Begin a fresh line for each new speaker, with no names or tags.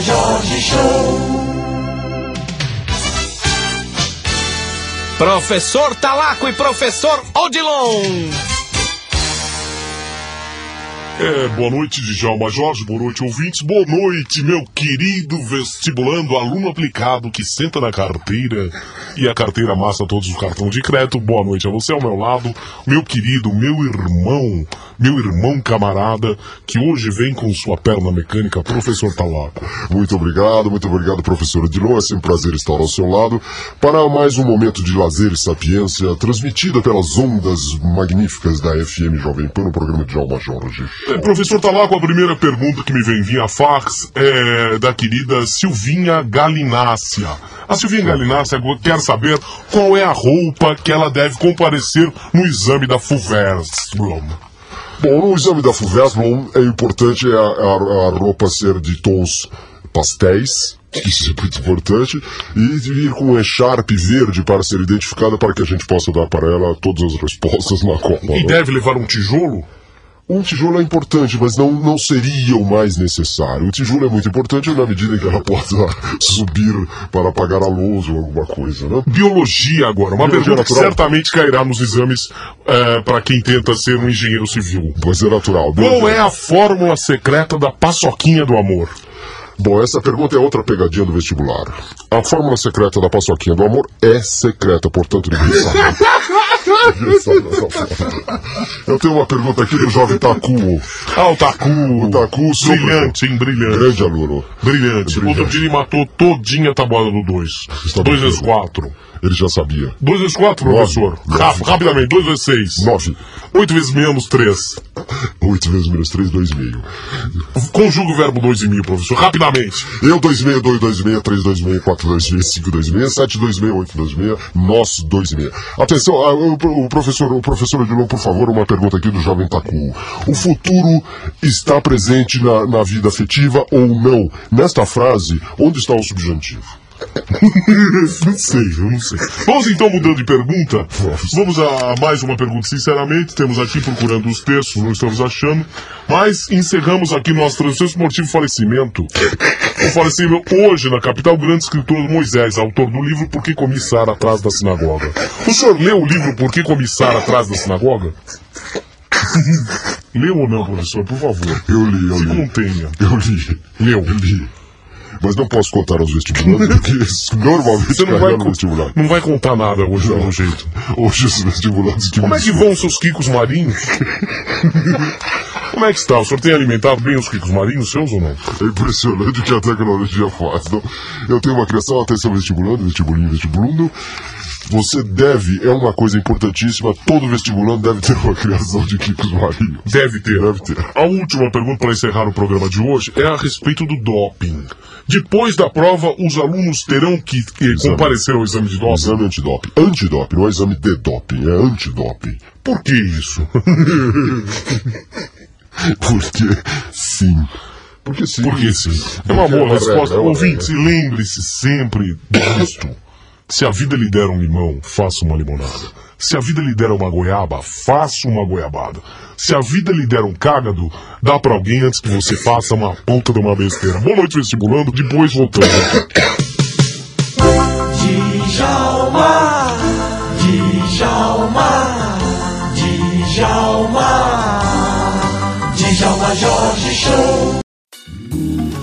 Jorge Show.
Professor Talaco e professor Odilon.
É, boa noite, Djalma Jorge, boa noite, ouvintes, boa noite, meu querido vestibulando, aluno aplicado que senta na carteira e a carteira amassa todos os cartões de crédito. Boa noite a você ao meu lado, meu querido, meu irmão, meu irmão camarada, que hoje vem com sua perna mecânica, professor Talaco.
Muito obrigado, muito obrigado, professor Odilon. É sempre um prazer estar ao seu lado para mais um momento de lazer e sapiência, transmitida pelas ondas magníficas da FM Jovem Pan, no programa de Alma Jorge.
É, professor Talaco, a primeira pergunta que me vem via fax é da querida Silvinha Galinácia. A Silvinha Galinácia quer saber qual é a roupa que ela deve comparecer no exame da FUVERS.
Bom, no exame da FUVESBLOM é importante a, a, a roupa ser de tons pastéis, isso é muito importante, e de ir com um echarpe verde para ser identificada para que a gente possa dar para ela todas as respostas na Copa.
E
né?
deve levar um tijolo?
Um tijolo é importante, mas não, não seria o mais necessário. O tijolo é muito importante na medida em que ela possa subir para pagar a luz ou alguma coisa, né?
Biologia agora, uma
Biologia
pergunta que
natural.
certamente cairá nos exames para quem tenta ser um engenheiro civil.
Pois é natural.
Qual é a fórmula secreta da paçoquinha do amor?
Bom, essa pergunta é outra pegadinha do vestibular. A fórmula secreta da paçoquinha do amor é secreta, portanto ninguém sabe. Eu tenho uma pergunta aqui do jovem Taku.
Ah, o Taku.
O Taku sobre...
Brilhante, hein? Brilhante.
Grande aluno.
Brilhante.
Brilhante.
Outro dia ele matou todinha a tabuada do 2.
Está
2
bem.
vezes 4.
Ele já sabia.
2 vezes 4,
Nove.
professor.
Nove.
Rapidamente. 2 vezes 6.
Nove.
8 vezes menos 3.
8 vezes menos 3, 2,5.
Conjuga o verbo 2 e meio, professor. Rapidamente.
Eu 2,6, 2, 2,6, 3, 2,6, 4, 2,6, 5, 2,6, 7, 2,6, 8, 2,6, nós 2,6. Atenção, ah, o, professor, o professor Odilon, por favor, uma pergunta aqui do jovem Taku. O futuro está presente na, na vida afetiva ou não? Nesta frase, onde está o subjuntivo?
não sei, eu não sei. Vamos então mudando de pergunta. Vamos a mais uma pergunta, sinceramente. Temos aqui procurando os textos, não estamos achando. Mas encerramos aqui nosso transfer esportivo falecimento. O falecimento hoje na capital, o grande escritor Moisés, autor do livro Por que Comissar Atrás da Sinagoga. O senhor leu o livro Por que Comissar Atrás da Sinagoga? Leu ou não, professor? Por favor.
Eu li, eu
Se
li.
contenha.
Eu li.
Leu.
Eu li. Mas não posso contar aos vestibulantes, porque normalmente
Você não vai,
no vestibular.
não vai contar nada hoje, pelo jeito.
Hoje os vestibulantes que
Como é que vão os seus quicos marinhos? Como é que está? O senhor tem alimentado bem os quicos marinhos seus ou não?
É impressionante o que a tecnologia faz. Não? Eu tenho uma criação, atenção vestibulando, vestibulinho, vestibulundo. Você deve, é uma coisa importantíssima, todo vestibulando deve ter uma criação de quicos marinhos.
Deve ter.
Deve ter.
A última pergunta para encerrar o programa de hoje é a respeito do doping. Depois da prova, os alunos terão que eh, comparecer ao exame de doping.
Exame antidoping. Antidoping, não é exame de doping, é antidoping.
Por que isso?
Porque sim. Porque sim.
Porque sim. É uma boa
uma
resposta.
regra, é
Ouvinte, lembre-se sempre disto. Se a vida lhe der um limão, faça uma limonada. Se a vida lhe der uma goiaba, faça uma goiabada. Se a vida lhe der um cágado, dá pra alguém antes que você faça uma ponta de uma besteira. Boa noite, vestibulando. Depois voltamos.
Djalma, Djalma, Djalma, Djalma Jorge Show.